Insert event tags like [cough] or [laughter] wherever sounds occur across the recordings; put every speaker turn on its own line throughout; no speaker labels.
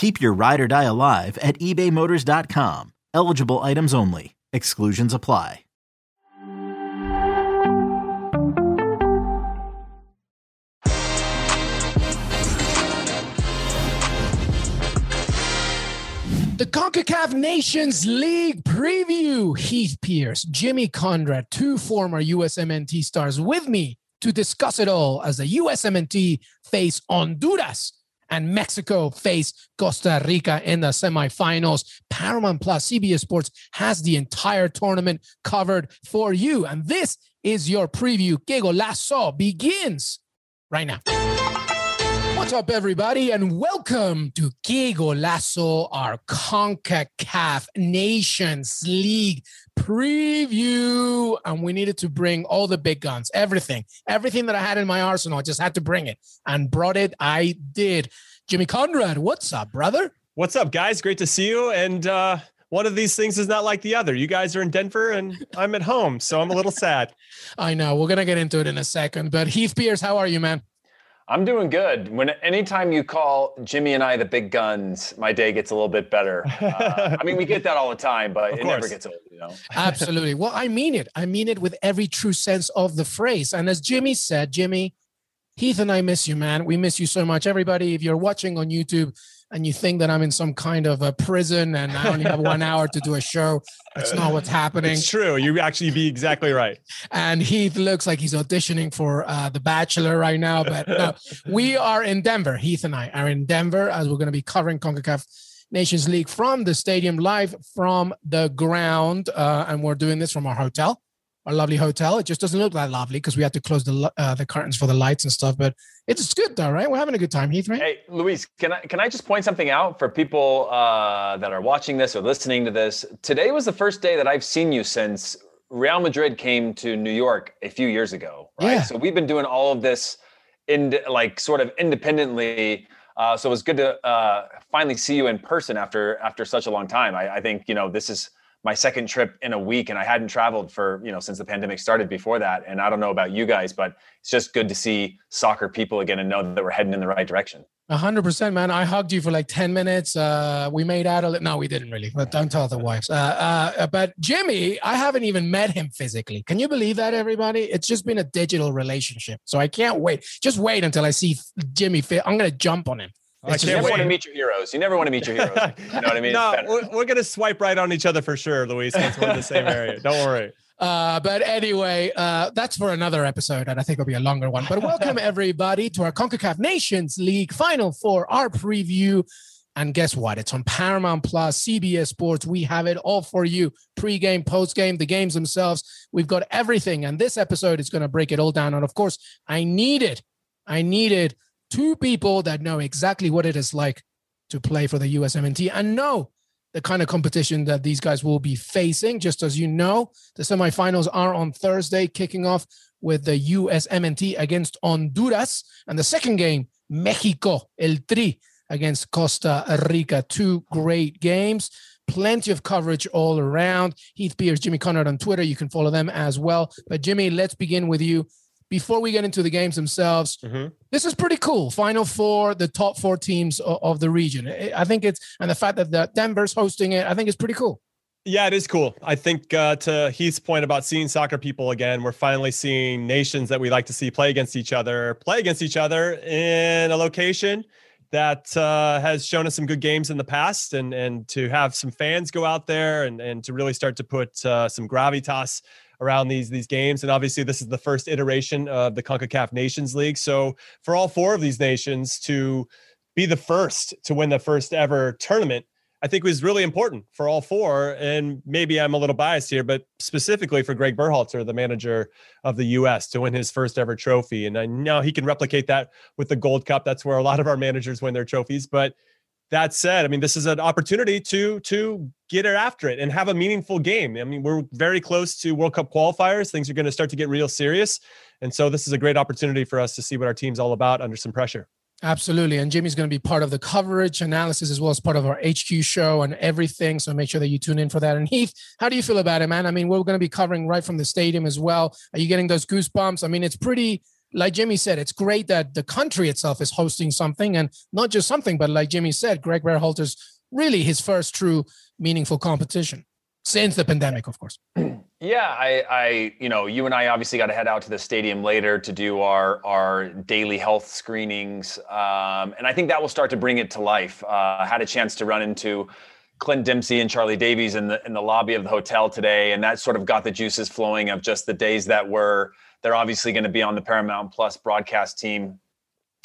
Keep your ride or die alive at ebaymotors.com. Eligible items only. Exclusions apply.
The CONCACAF Nations League preview. Heath Pearce, Jimmy Conrad, two former USMNT stars with me to discuss it all as the USMNT face Honduras and Mexico face Costa Rica in the semifinals. Paramount Plus CBS Sports has the entire tournament covered for you. And this is your preview. Que Golazo begins right now. What's up, everybody, and welcome to Que Golazo, our CONCACAF Nations League preview. And we needed to bring all the big guns, everything, everything that I had in my arsenal. I just had to bring it and brought it. I did. Jimmy Conrad, what's up, brother?
What's up, guys? Great to see you. And uh, one of these things is not like the other. You guys are in Denver and I'm at home. So I'm a little sad. [laughs]
I know. We're going to get into it in a second. But Heath Pearce, how are you, man?
I'm doing good. When anytime you call Jimmy and I the big guns, my day gets a little bit better. [laughs] Uh, I mean, we get that all the time, but it never gets old, you know. [laughs]
Absolutely. Well, I mean it. I mean it with every true sense of the phrase. And as Jimmy said, Jimmy, Heath and I miss you, man. We miss you so much. Everybody, if you're watching on YouTube and you think that I'm in some kind of a prison and I only have one hour to do a show, that's not what's happening.
It's true. You actually be exactly right.
and Heath looks like he's auditioning for uh, The Bachelor right now. But no, we are in Denver. Heath and I are in Denver as we're going to be covering CONCACAF Nations League from the stadium, live from the ground. Uh, and we're doing this from our hotel our lovely hotel. It just doesn't look that lovely because we had to close the uh, the curtains for the lights and stuff. But it's good though, right? We're having a good time, Heath. Right?
Hey, Luis, can I can I just point something out for people uh, that are watching this or listening to this? Today was the first day that I've seen you since Real Madrid came to New York a few years ago. Right. Yeah. So we've been doing all of this in like sort of independently. Uh, so it was good to uh, finally see you in person after after such a long time. I, I think you know this is my second trip in a week and I hadn't traveled for, you know, since the pandemic started before that. And I don't know about you guys, but it's just good to see soccer people again and know that we're heading in the right direction.
A hundred percent, man. I hugged you for like 10 minutes. Uh, we made out a little. No, we didn't really, but don't tell the wives. Uh, uh, but Jimmy, I haven't even met him physically. Can you believe that, everybody? It's just been a digital relationship. So I can't wait. Just wait until I see Jimmy. I'm going to jump on him.
I you never want to meet your heroes. You never want to meet your heroes. [laughs] You know what I mean?
no, we're, we're going to swipe right on each other for sure, Luis, once we're in the same area. Don't worry. [laughs]
Uh, but anyway, uh, that's for another episode, and I think it'll be a longer one. But welcome [laughs] everybody to our CONCACAF Nations League Final for our preview. And guess what? It's on Paramount Plus, CBS Sports. We have it all for you pre-game, post-game, the games themselves. We've got everything. And this episode is going to break it all down. And of course, I need it. I needed two people that know exactly what it is like to play for the USMNT and know the kind of competition that these guys will be facing. Just as you know, the semifinals are on Thursday, kicking off with the USMNT against Honduras. And the second game, Mexico, El Tri against Costa Rica. Two great games. Plenty of coverage all around. Heath Pearce, Jimmy Conrad on Twitter. You can follow them as well. But Jimmy, let's begin with you before we get into the games themselves, mm-hmm. This is pretty cool. Final four, the top four teams of, the region. I think it's, and the fact that the Denver's hosting it, I think it's pretty cool.
Yeah, it is cool. I think uh, to Heath's point about seeing soccer people again, we're finally seeing nations that we like to see play against each other, play against each other in a location that uh, has shown us some good games in the past, and and to have some fans go out there and and to really start to put uh, some gravitas around these these games. And obviously, this is the first iteration of the CONCACAF Nations League. So for all four of these nations to be the first to win the first ever tournament I think was really important for all four. And maybe I'm a little biased here, but specifically for Greg Berhalter, the manager of the U.S., to win his first ever trophy. And I know he can replicate that with the Gold Cup. That's where a lot of our managers win their trophies. But that said, I mean, this is an opportunity to to get it after it and have a meaningful game. I mean, we're very close to World Cup qualifiers. Things are going to start to get real serious, and so this is a great opportunity for us to see what our team's all about under some pressure.
Absolutely. And Jimmy's going to be part of the coverage analysis as well as part of our HQ show and everything. So make sure that you tune in for that. And Heath, how do you feel about it, man? I mean, we're going to be covering right from the stadium as well. Are you getting those goosebumps? I mean, it's pretty, like Jimmy said, it's great that the country itself is hosting something and not just something, but like Jimmy said, Greg Berhalter's really his first true meaningful competition since the pandemic, of course.
Yeah, I, I, you know, you and I obviously got to head out to the stadium later to do our our daily health screenings, um, and I think that will start to bring it to life. Uh, I had a chance to run into Clint Dempsey and Charlie Davies in the in the lobby of the hotel today, and that sort of got the juices flowing of just the days that were. They're obviously going to be on the Paramount Plus broadcast team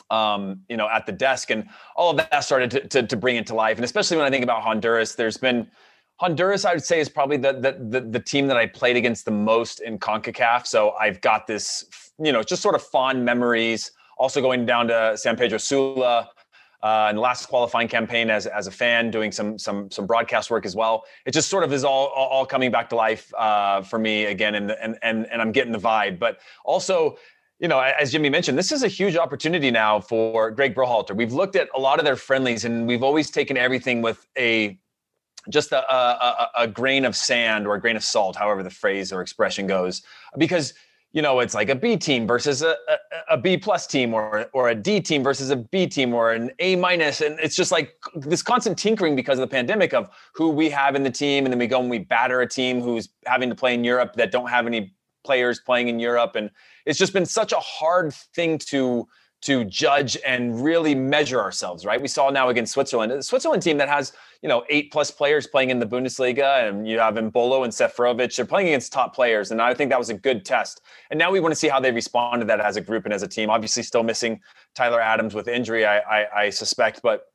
um, you know, at the desk, and all of that started to, to, to bring it to life. And especially when I think about Honduras, there's been Honduras, I would say, is probably the, the, the the team that I played against the most in Concacaf. So I've got this, you know, just sort of fond memories. Also going down to San Pedro Sula uh, in the last qualifying campaign as as a fan, doing some some some broadcast work as well. It just sort of is all all coming back to life uh, for me again, and and and and I'm getting the vibe. But also, you know, as Jimmy mentioned, this is a huge opportunity now for Greg Berhalter. We've looked at a lot of their friendlies, and we've always taken everything with a just a, a, a, grain of sand or a grain of salt, however the phrase or expression goes, because you know it's like a B team versus a, a, a B plus team, or or a D team versus a B team, or an A minus, and it's just like this constant tinkering because of the pandemic of who we have in the team, and then we go and we batter a team who's having to play in Europe that don't have any players playing in Europe, and it's just been such a hard thing to to judge and really measure ourselves, right? We saw now against Switzerland, a Switzerland team that has, you know, eight plus players playing in the Bundesliga, and you have Embolo and Seferovic. They're playing against top players, and I think that was a good test. And now we want to see how they respond to that as a group and as a team. Obviously, still missing Tyler Adams with injury, I, I, I suspect, but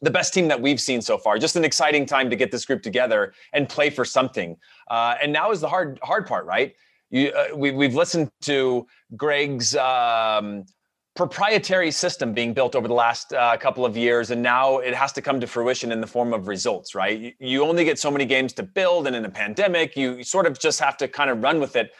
the best team that we've seen so far. Just an exciting time to get this group together and play for something. Uh, and now is the hard hard part, right? You, uh, we, we've listened to Greg's um, proprietary system being built over the last uh, couple of years and now it has to come to fruition in the form of results right? You, you only get so many games to build and in a pandemic you sort of just have to kind of run with it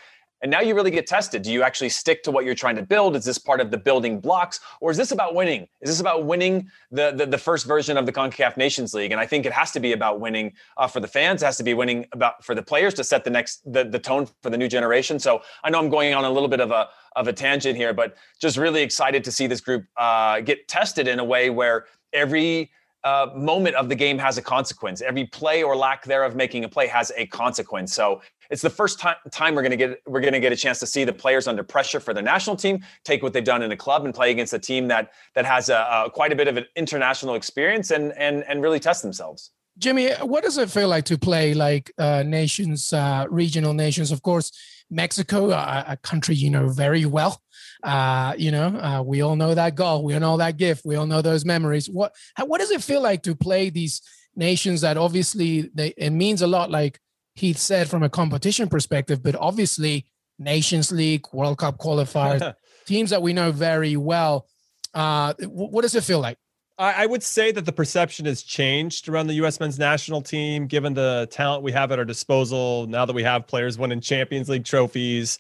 and now you really get tested. Do you actually stick to what you're trying to build? Is this part of the building blocks? Or is this about winning? Is this about winning the, the, the first version of the CONCACAF Nations League? And I think it has to be about winning uh, for the fans. It has to be winning about for the players to set the next the, the tone for the new generation. So I know I'm going on a little bit of a of a tangent here, but just really excited to see this group uh, get tested in a way where every uh, moment of the game has a consequence. Every play or lack thereof making a play has a consequence. So it's the first time, time we're going to get we're going to get a chance to see the players under pressure for their national team take what they've done in a club and play against a team that that has a, a quite a bit of an international experience and and and really test themselves.
Jimmy, what does it feel like to play like uh, nations, uh, regional nations? Of course, Mexico, a, a country you know very well. Uh, you know, uh, we all know that goal, we all know that gift, we all know those memories. What how, what does it feel like to play these nations that obviously they, it means a lot? Like Heath said from a competition perspective, but obviously Nations League, World Cup qualifiers, [laughs] teams that we know very well. Uh, what does it feel like?
I would say that the perception has changed around the U.S. men's national team, given the talent we have at our disposal. Now that we have players winning Champions League trophies,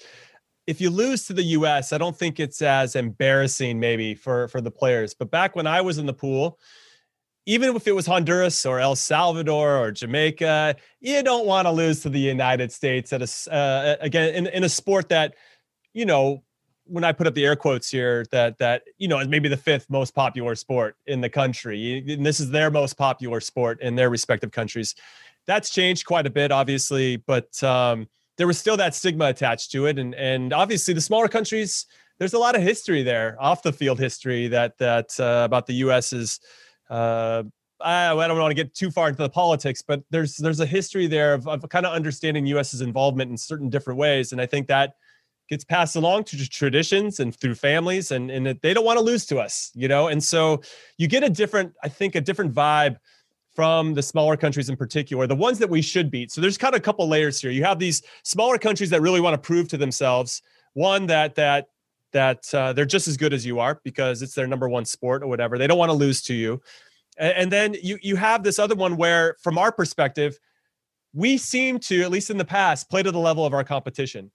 if you lose to the U.S., I don't think it's as embarrassing maybe for for the players. But back when I was in the pool, even if it was Honduras or El Salvador or Jamaica, you don't want to lose to the United States at a uh, again in, in a sport that, you know, when I put up the air quotes here, that that you know is maybe the fifth most popular sport in the country, and this is their most popular sport in their respective countries. That's changed quite a bit, obviously, but um, there was still that stigma attached to it, and and obviously the smaller countries, there's a lot of history there, off the field history that that uh, about the U.S. uh, I don't want to get too far into the politics, but there's there's a history there of, of kind of understanding U.S.'s involvement in certain different ways, and I think that gets passed along to traditions and through families, and and they don't want to lose to us, you know. And so you get a different, I think, a different vibe from the smaller countries in particular, the ones that we should beat. So there's kind of a couple layers here. You have these smaller countries that really want to prove to themselves one that that that uh, they're just as good as you are because it's their number one sport or whatever. They don't want to lose to you. And, and then you you have this other one where, from our perspective, we seem to, at least in the past, play to the level of our competition.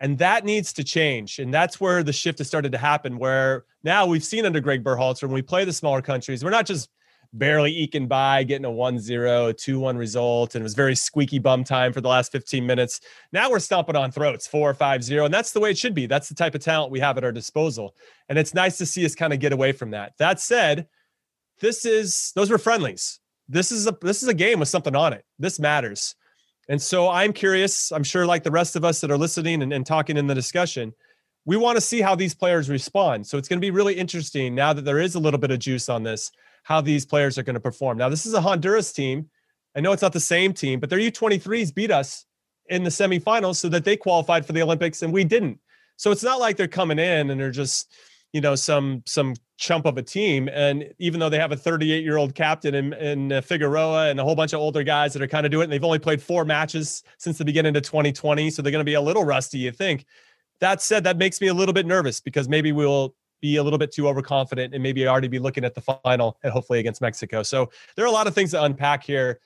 And that needs to change. And that's where the shift has started to happen, where now we've seen under Greg Berhalter, when we play the smaller countries, we're not just barely eking by, getting a 1 0, 2 1 result. And it was very squeaky bum time for the last 15 minutes. Now we're stomping on throats, 4 5 0. And that's the way it should be. That's the type of talent we have at our disposal. And it's nice to see us kind of get away from that. That said, this is, those were friendlies. This is a this is a game with something on it. This matters. And so I'm curious, I'm sure like the rest of us that are listening and, and talking in the discussion, we want to see how these players respond. So it's going to be really interesting now that there is a little bit of juice on this how these players are going to perform. Now, this is a Honduras team. I know it's not the same team, but their U23s beat us in the semifinals so that they qualified for the Olympics and we didn't. So it's not like they're coming in and they're just, you know, some some chump of a team. And even though they have a 38 year old captain in, in uh, Figueroa and a whole bunch of older guys that are kind of doing it, and they've only played four matches since the beginning of 2020, so they're going to be a little rusty. You think? That said, that makes me a little bit nervous because maybe we'll be a little bit too overconfident and maybe already be looking at the final and hopefully against Mexico. So there are a lot of things to unpack here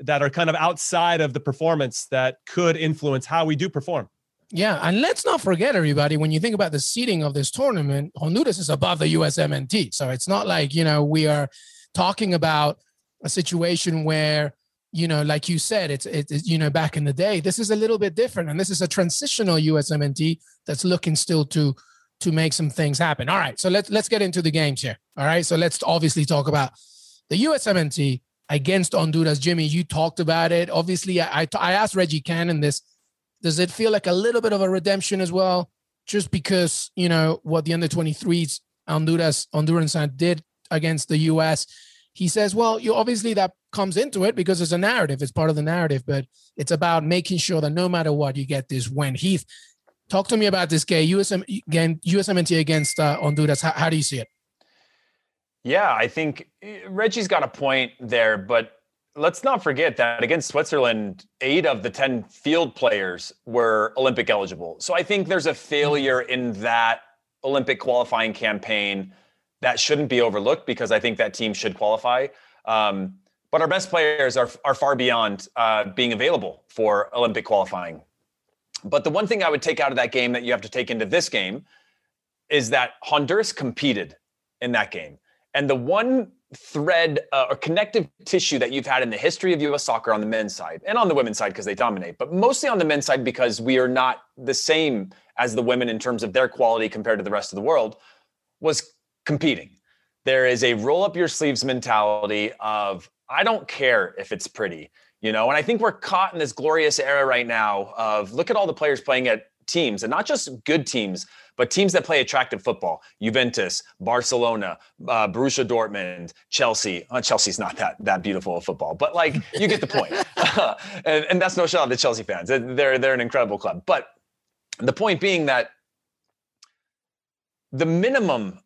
that are kind of outside of the performance that could influence how we do perform.
Yeah, and let's not forget, everybody, when you think about the seeding of this tournament, Honduras is above the USMNT. So it's not like, you know, we are talking about a situation where, you know, like you said, it's, it's, you know, back in the day, this is a little bit different. And this is a transitional USMNT that's looking still to to make some things happen. All right, so let's let's get into the games here. All right, so let's obviously talk about the USMNT against Honduras. Jimmy, you talked about it. Obviously, I I asked Reggie Cannon this. Does it feel like a little bit of a redemption as well? Just because you know what the under 23s Honduras Honduran side did against the US. He says, well, you obviously that comes into it because it's a narrative. It's part of the narrative, but it's about making sure that no matter what, you get this win. Heath, Talk to me about this game, USM again, USMNT against uh, Honduras. How, how do you see it?
Yeah, I think eh, Reggie's got a point there, but let's not forget that against Switzerland, eight of the 10 field players were Olympic eligible. So I think there's a failure in that Olympic qualifying campaign that shouldn't be overlooked because I think that team should qualify. Um, but our best players are, are far beyond uh, being available for Olympic qualifying. But the one thing I would take out of that game that you have to take into this game is that Honduras competed in that game. And the one thread uh, or connective tissue that you've had in the history of US soccer on the men's side and on the women's side because they dominate, but mostly on the men's side because we are not the same as the women in terms of their quality compared to the rest of the world was competing. There is a roll up your sleeves mentality of I don't care if it's pretty you know? And i think we're caught in this glorious era right now of look at all the players playing at teams and not just good teams but teams that play attractive football. Juventus barcelona uh, borussia dortmund chelsea. Uh, chelsea's not that that beautiful of football but like you get the point. [laughs] [laughs] And, and that's no shot at the chelsea fans. They're they're an incredible club. But the point being that the minimum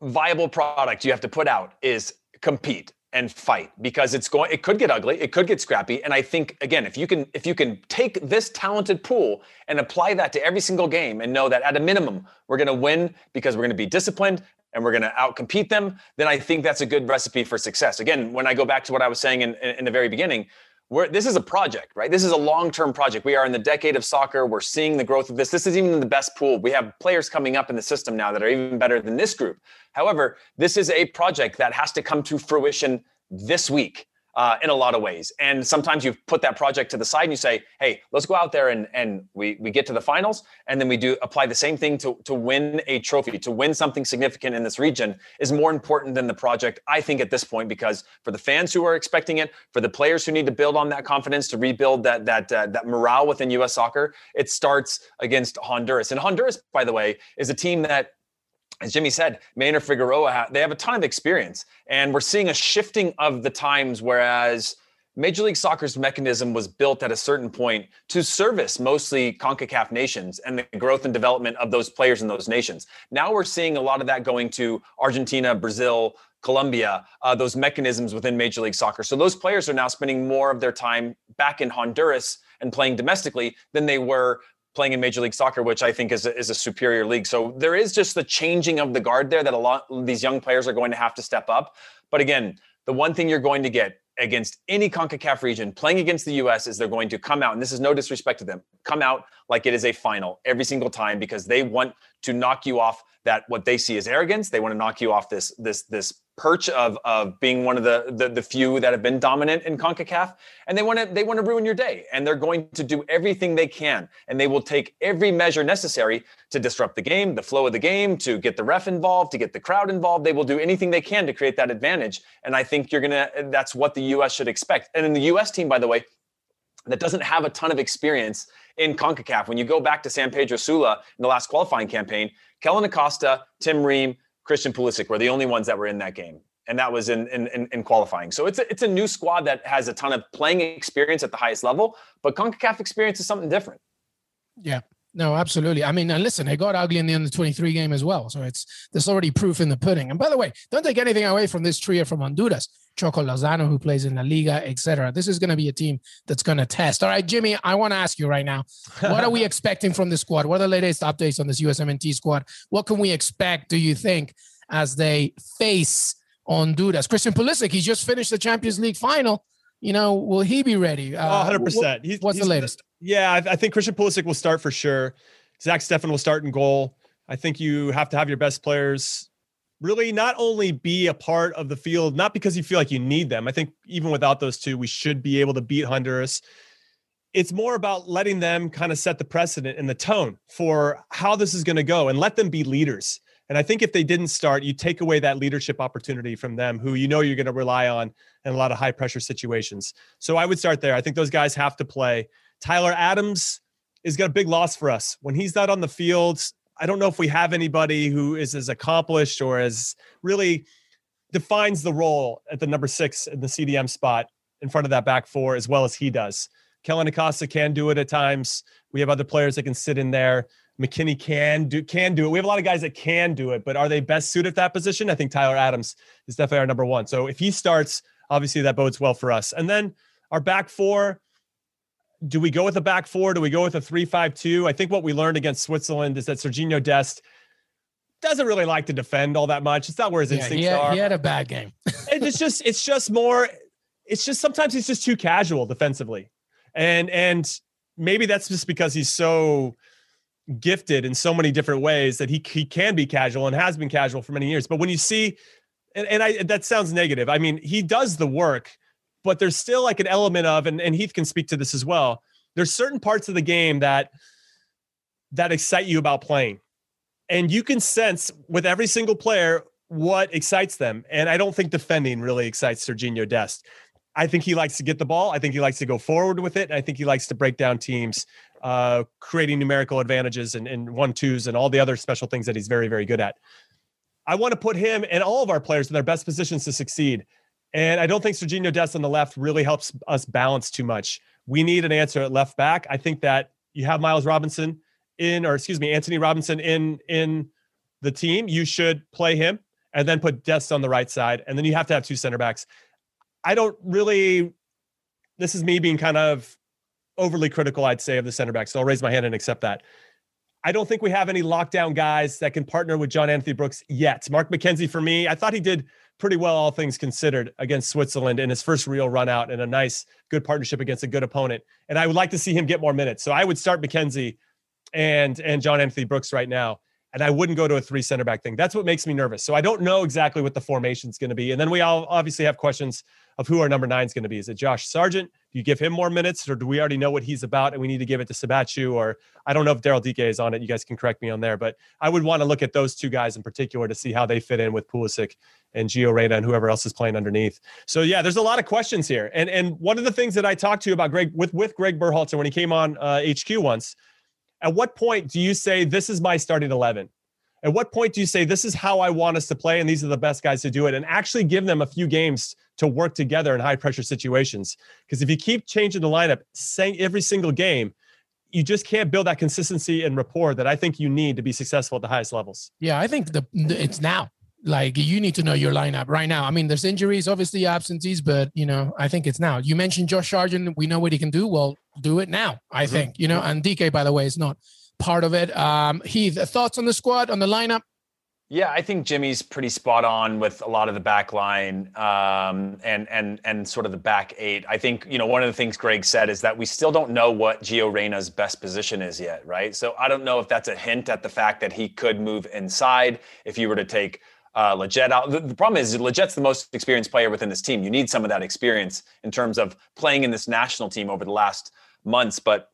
viable product you have to put out is compete and fight because it's going it could get ugly it could get scrappy. And i think again if you can if you can take this talented pool and apply that to every single game and know that at a minimum we're going to win because we're going to be disciplined and we're going to outcompete them then i think that's a good recipe for success. Again when i go back to what i was saying in, in the very beginning we're, this is a project, right? This is a long-term project. We are in the decade of soccer. We're seeing the growth of this. This is even the best pool. We have players coming up in the system now that are even better than this group. However, this is a project that has to come to fruition this week uh, in a lot of ways. And sometimes you put that project to the side and you say, hey, let's go out there and, and we, we get to the finals. And then we do apply the same thing to, to win a trophy, to win something significant in this region is more important than the project, I think, at this point, because for the fans who are expecting it, for the players who need to build on that confidence, to rebuild that, that, uh, that morale within US soccer, it starts against Honduras. And Honduras, by the way, is a team that as Jimmy said, Maynor Figueroa, they have a ton of experience. And we're seeing a shifting of the times, whereas Major League Soccer's mechanism was built at a certain point to service mostly CONCACAF nations and the growth and development of those players in those nations. Now we're seeing a lot of that going to Argentina, Brazil, Colombia, uh, those mechanisms within Major League Soccer. So those players are now spending more of their time back in Honduras and playing domestically than they were playing in Major League Soccer, which I think is a, is a superior league. So there is just the changing of the guard there that a lot of these young players are going to have to step up. But again, the one thing you're going to get against any CONCACAF region playing against the US is they're going to come out, and this is no disrespect to them, come out like it is a final every single time because they want to knock you off that what they see as arrogance. They want to knock you off this this this perch of of being one of the, the the, few that have been dominant in CONCACAF and they want to they want to ruin your day and they're going to do everything they can and they will take every measure necessary to disrupt the game the flow of the game to get the ref involved to get the crowd involved they will do anything they can to create that advantage and I think you're going to that's what the US should expect and in the US team by the way that doesn't have a ton of experience in CONCACAF when you go back to San Pedro Sula in the last qualifying campaign Kellyn Acosta Tim Ream Christian Pulisic were the only ones that were in that game. And that was in, in, in qualifying. So it's a, it's a new squad that has a ton of playing experience at the highest level, but CONCACAF experience is something different.
Yeah, no, absolutely. I mean, and listen, it got ugly in the under 23 game as well. So it's there's already proof in the pudding. And by the way, don't take anything away from this trio from Honduras. Choco Lozano, who plays in La Liga, etc. This is going to be a team that's going to test. All right, Jimmy, I want to ask you right now, what are we [laughs] expecting from the squad? What are the latest updates on this USMNT squad? What can we expect, do you think, as they face Honduras? Christian Pulisic, he just finished the Champions League final. You know, will he be ready?
Uh, 100%. What,
he's, what's he's, the latest?
Yeah, I, I think Christian Pulisic will start for sure. Zach Steffen will start in goal. I think you have to have your best players really not only be a part of the field, not because you feel like you need them. I think even without those two, we should be able to beat Honduras. It's more about letting them kind of set the precedent and the tone for how this is going to go and let them be leaders. And I think if they didn't start, you take away that leadership opportunity from them who you know you're going to rely on in a lot of high pressure situations. So I would start there. I think those guys have to play. Tyler Adams is got a big loss for us. When he's not on the field, I don't know if we have anybody who is as accomplished or as really defines the role at the number six in the CDM spot in front of that back four as well as he does. Kellyn Acosta can do it at times. We have other players that can sit in there. McKennie can do can do it. We have a lot of guys that can do it, but are they best suited at that position? I think Tyler Adams is definitely our number one. So if he starts, obviously that bodes well for us. And then our back four, do we go with a back four? Do we go with a three-five-two? I think what we learned against Switzerland is that Serginho Dest doesn't really like to defend all that much. It's not where his yeah, instincts
he had,
are.
He had a bad game. [laughs]
it's just it's just more. It's just sometimes he's just too casual defensively, and and maybe that's just because he's so gifted in so many different ways that he he can be casual and has been casual for many years. But when you see, and, and I that sounds negative. I mean, he does the work but there's still like an element of, and, and Heath can speak to this as well. There's certain parts of the game that that excite you about playing. And you can sense with every single player what excites them. And I don't think defending really excites Serginho Dest. I think he likes to get the ball. I think he likes to go forward with it. I think he likes to break down teams, uh, creating numerical advantages and, and one twos and all the other special things that he's very, very good at. I want to put him and all of our players in their best positions to succeed. And I don't think Serginho Dest on the left really helps us balance too much. We need an answer at left back. I think that you have Miles Robinson in, or excuse me, Anthony Robinson in in the team. You should play him and then put Dest on the right side, and then you have to have two center backs. I don't really. This is me being kind of overly critical, I'd say, of the center backs. So I'll raise my hand and accept that. I don't think we have any lockdown guys that can partner with John Anthony Brooks yet. Mark McKenzie, for me, I thought he did pretty well, all things considered, against Switzerland in his first real run out and a nice, good partnership against a good opponent. And I would like to see him get more minutes. So I would start McKenzie and and John Anthony Brooks right now. And I wouldn't go to a three center back thing. That's what makes me nervous. So I don't know exactly what the formation is going to be. And then we all obviously have questions of who our number nine is going to be. Is it Josh Sargent? Do you give him more minutes, or do we already know what he's about and we need to give it to Siebatcheu? Or I don't know if Daryl Dike is on it. You guys can correct me on there, but I would want to look at those two guys in particular to see how they fit in with Pulisic and Gio Reyna and whoever else is playing underneath. So yeah, there's a lot of questions here. And and one of the things that I talked to you about Greg with with Greg Berhalter when he came on uh, HQ once, at what point do you say this is my starting eleven? At what point do you say, this is how I want us to play, and these are the best guys to do it, and actually give them a few games to work together in high pressure situations? Because if you keep changing the lineup saying every single game, you just can't build that consistency and rapport that I think you need to be successful at the highest levels.
Yeah, I think the, it's now. Like you need to know your lineup right now. I mean, there's injuries, obviously absences, but you know, I think it's now. You mentioned Josh Sargent. We know what he can do. Well, do it now. I mm-hmm. think you know. And Dike, by the way, is not part of it. Um, Heath, thoughts on the squad, on the lineup?
Yeah, I think Jimmy's pretty spot on with a lot of the back line um, and and and sort of the back eight. I think you know one of the things Greg said is that we still don't know what Gio Reyna's best position is yet, right? So I don't know if that's a hint at the fact that he could move inside if you were to take uh, Lletget out. The, the, problem is Lletget's the most experienced player within this team. You need some of that experience in terms of playing in this national team over the last months, but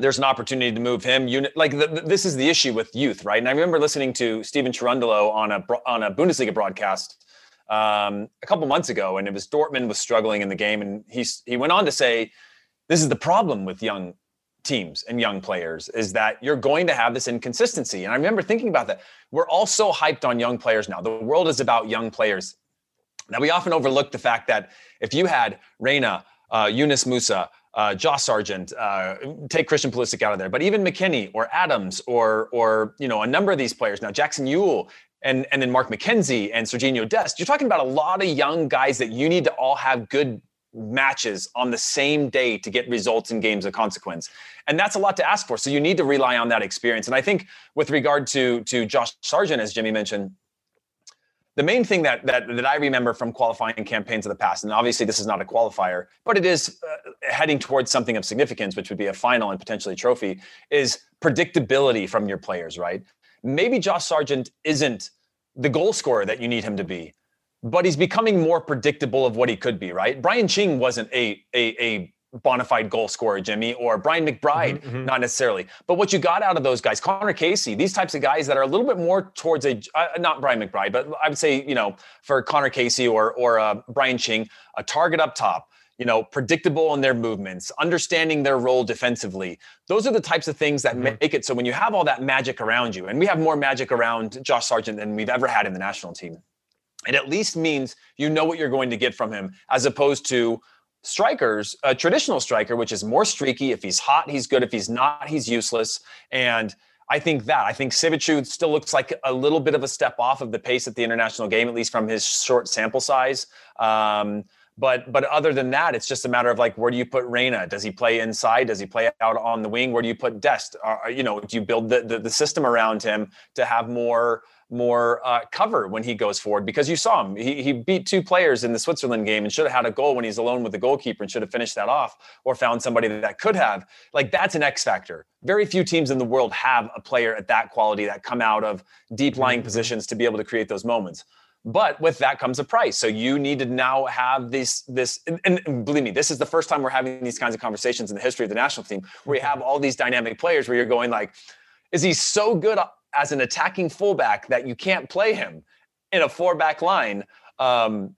there's an opportunity to move him. Like the, the, this is the issue with youth, right? And I remember listening to Stephen Cherundolo on a on a Bundesliga broadcast um, a couple months ago, and it was Dortmund was struggling in the game, and he he went on to say, "This is the problem with young teams and young players is that you're going to have this inconsistency." And I remember thinking about that. We're all so hyped on young players now. The world is about young players. Now we often overlook the fact that if you had Reyna, uh, Musah, uh, Josh Sargent, uh, take Christian Pulisic out of there, but even McKennie or Adams or or you know a number of these players now, Jackson Yueill and and then Mark McKenzie and Serginho Dest. You're talking about a lot of young guys that you need to all have good matches on the same day to get results in games of consequence. And that's a lot to ask for. So you need to rely on that experience. And I think with regard to to Josh Sargent, as Jimmy mentioned, the main thing that, that that I remember from qualifying campaigns of the past, and obviously this is not a qualifier, but it is uh, heading towards something of significance, which would be a final and potentially a trophy, is predictability from your players, right? Maybe Josh Sargent isn't the goal scorer that you need him to be, but he's becoming more predictable of what he could be, right? Brian Ching wasn't a a, a bona fide goal scorer, Jimmy, or Brian McBride, mm-hmm, mm-hmm. not necessarily. But what you got out of those guys, Connor Casey, these types of guys that are a little bit more towards a uh, not Brian McBride, but I would say you know for Connor Casey or or uh, Brian Ching, a target up top. You know, predictable in their movements, understanding their role defensively. Those are the types of things that mm-hmm. make it so when you have all that magic around you, and we have more magic around Josh Sargent than we've ever had in the national team. It at least means you know what you're going to get from him, as opposed to strikers, a traditional striker, which is more streaky. If he's hot, he's good. If he's not, he's useless. And I think that. I think Siebatcheu still looks like a little bit of a step off of the pace at the international game, at least from his short sample size. Um, but but other than that, it's just a matter of like where do you put Reyna? Does he play inside? Does he play out on the wing? Where do you put Dest? Are, you know, do you build the, the, the system around him to have more more uh, cover when he goes forward because you saw him. He, he beat two players in the Switzerland game and should have had a goal when he's alone with the goalkeeper and should have finished that off or found somebody that could have. Like that's an X factor. Very few teams in the world have a player at that quality that come out of deep lying mm-hmm. positions to be able to create those moments. But with that comes a price. So you need to now have this this and, and, believe me, this is the first time we're having these kinds of conversations in the history of the national team where you have all these dynamic players where you're going like, is he so good as an attacking fullback that you can't play him in a four back line. Um,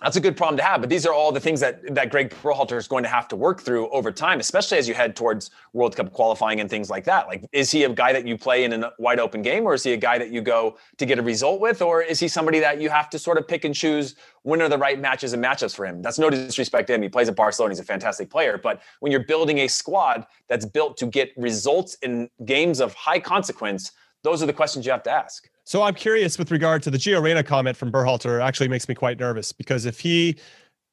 that's a good problem to have. But these are all the things that that Greg Berhalter is going to have to work through over time, especially as you head towards World Cup qualifying and things like that. Like, is he a guy that you play in a wide open game, or is he a guy that you go to get a result with, or is he somebody that you have to sort of pick and choose when are the right matches and matchups for him? That's no disrespect to him. He plays at Barcelona. He's a fantastic player. But when you're building a squad that's built to get results in games of high consequence, those are the questions you have to ask.
So I'm curious with regard to the Gio Reyna comment from Berhalter actually makes me quite nervous because if he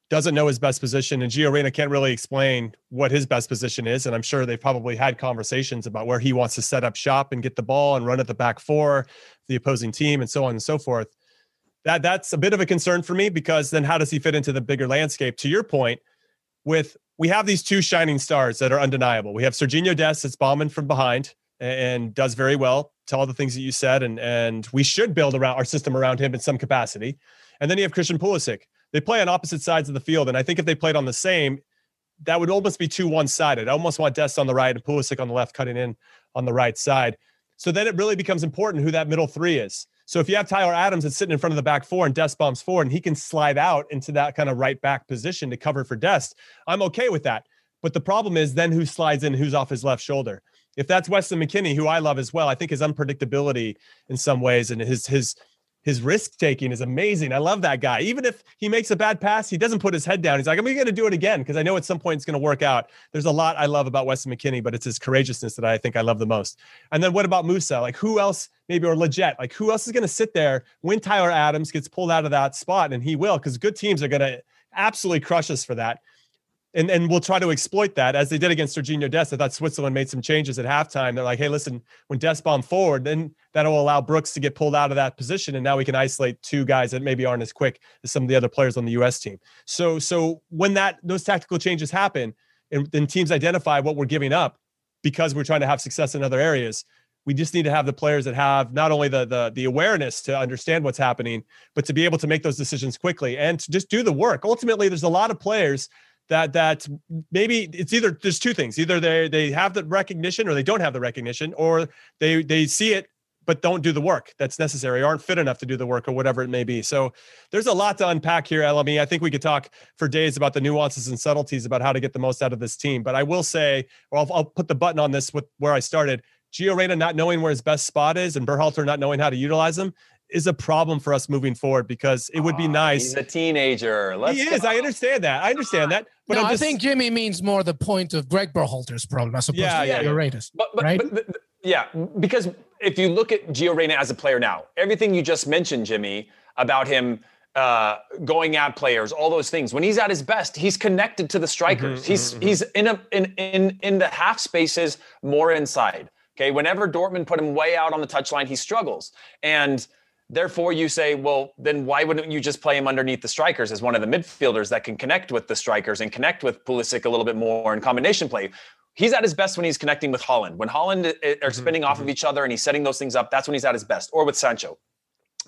doesn't know his best position and Gio Reyna can't really explain what his best position is, and I'm sure they've probably had conversations about where he wants to set up shop and get the ball and run at the back four, the opposing team, and so on and so forth. That that's a bit of a concern for me because then how does he fit into the bigger landscape? To your point, with we have these two shining stars that are undeniable. We have Serginho Dest that's bombing from behind and does very well to all the things that you said, and and we should build around our system around him in some capacity. And then you have Christian Pulisic. They play on opposite sides of the field, and I think if they played on the same, that would almost be too one-sided. I almost want Dest on the right and Pulisic on the left, cutting in on the right side. So then it really becomes important who that middle three is. So if you have Tyler Adams that's sitting in front of the back four and Dest bombs four, and he can slide out into that kind of right back position to cover for Dest, I'm okay with that. But the problem is then who slides in, who's off his left shoulder. If that's Weston McKennie, who I love as well, I think his unpredictability in some ways and his his his risk taking is amazing. I love that guy. Even if he makes a bad pass, he doesn't put his head down. He's like, I'm going to do it again because I know at some point it's going to work out. There's a lot I love about Weston McKennie, but it's his courageousness that I think I love the most. And then what about Musah? Like who else, maybe or Lletget? Like who else is going to sit there when Tyler Adams gets pulled out of that spot? And he will because good teams are going to absolutely crush us for that and and we'll try to exploit that as they did against Serginho Dest. I thought Switzerland made some changes at halftime. They're like, hey, listen, when Dest bomb forward, then that'll allow Brooks to get pulled out of that position, and now we can isolate two guys that maybe aren't as quick as some of the other players on the U.S. team. So so when that those tactical changes happen, and then teams identify what we're giving up because we're trying to have success in other areas. We just need to have the players that have not only the the the awareness to understand what's happening, but to be able to make those decisions quickly and to just do the work. Ultimately, there's a lot of players that that maybe it's either there's two things either they they have the recognition or they don't have the recognition or they they see it but don't do the work that's necessary aren't fit enough to do the work or whatever it may be so there's a lot to unpack here LME I think we could talk for days about the nuances and subtleties about how to get the most out of this team but I will say or I'll, I'll put the button on this with where I started Gio Reyna not knowing where his best spot is and Berhalter not knowing how to utilize him is a problem for us moving forward because it would be ah, nice.
He's a teenager. Let's
he is. Go. I understand that. I understand that.
But no, just, i think Jimmy means more the point of Greg Berhalter's problem as opposed yeah, to yeah, yeah.
But, but, right? But, but, yeah, because if you look at Gio Reyna as a player now, everything you just mentioned, Jimmy, about him uh, going at players, all those things. When he's at his best, he's connected to the strikers. Mm-hmm, he's mm-hmm. he's in a in in in the half spaces more inside. Okay, whenever Dortmund put him way out on the touchline, he struggles and Therefore, you say, well, then why wouldn't you just play him underneath the strikers as one of the midfielders that can connect with the strikers and connect with Pulisic a little bit more in combination play? He's at his best when he's connecting with Haaland. When Haaland uh, are mm-hmm, spinning mm-hmm. off of each other and he's setting those things up, that's when he's at his best, or with Sancho.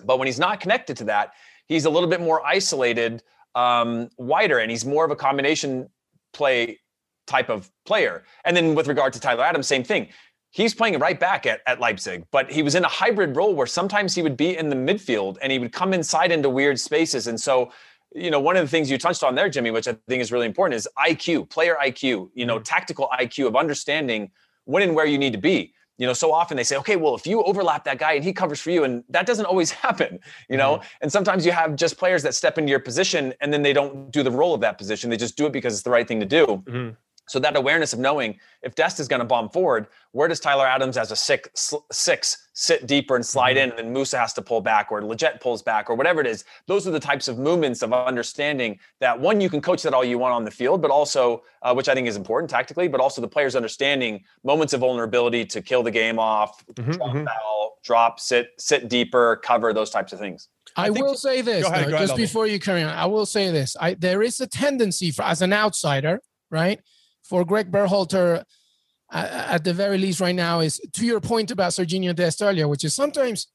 But when he's not connected to that, he's a little bit more isolated, um, wider, and he's more of a combination play type of player. And then with regard to Tyler Adams, same thing he's playing right back at, at Leipzig, but he was in a hybrid role where sometimes he would be in the midfield and he would come inside into weird spaces. And so, you know, one of the things you touched on there, Jimmy, which I think is really important, is IQ, player IQ, you know, mm-hmm. tactical IQ of understanding when and where you need to be. You know, so often they say, okay, well, if you overlap that guy and he covers for you, and that doesn't always [laughs] happen, you know, mm-hmm. and sometimes you have just players that step into your position and then they don't do the role of that position. They just do it because it's the right thing to do. Mm-hmm. So that awareness of knowing if Dest is going to bomb forward, where does Tyler Adams as a six, six sit deeper and slide mm-hmm. in, and then Musah has to pull back, or Lletget pulls back, or whatever it is. Those are the types of movements of understanding that one you can coach that all you want on the field, but also uh, which I think is important tactically, but also the players understanding moments of vulnerability to kill the game off, mm-hmm, drop mm-hmm. foul, drop, sit, sit deeper, cover those types of things.
I, I will say this ahead, though, just before you carry on. I will say this: I, there is a tendency for as an outsider, right? For Greg Berhalter, at the very least right now, is to your point about Serginho Dest earlier, which is sometimes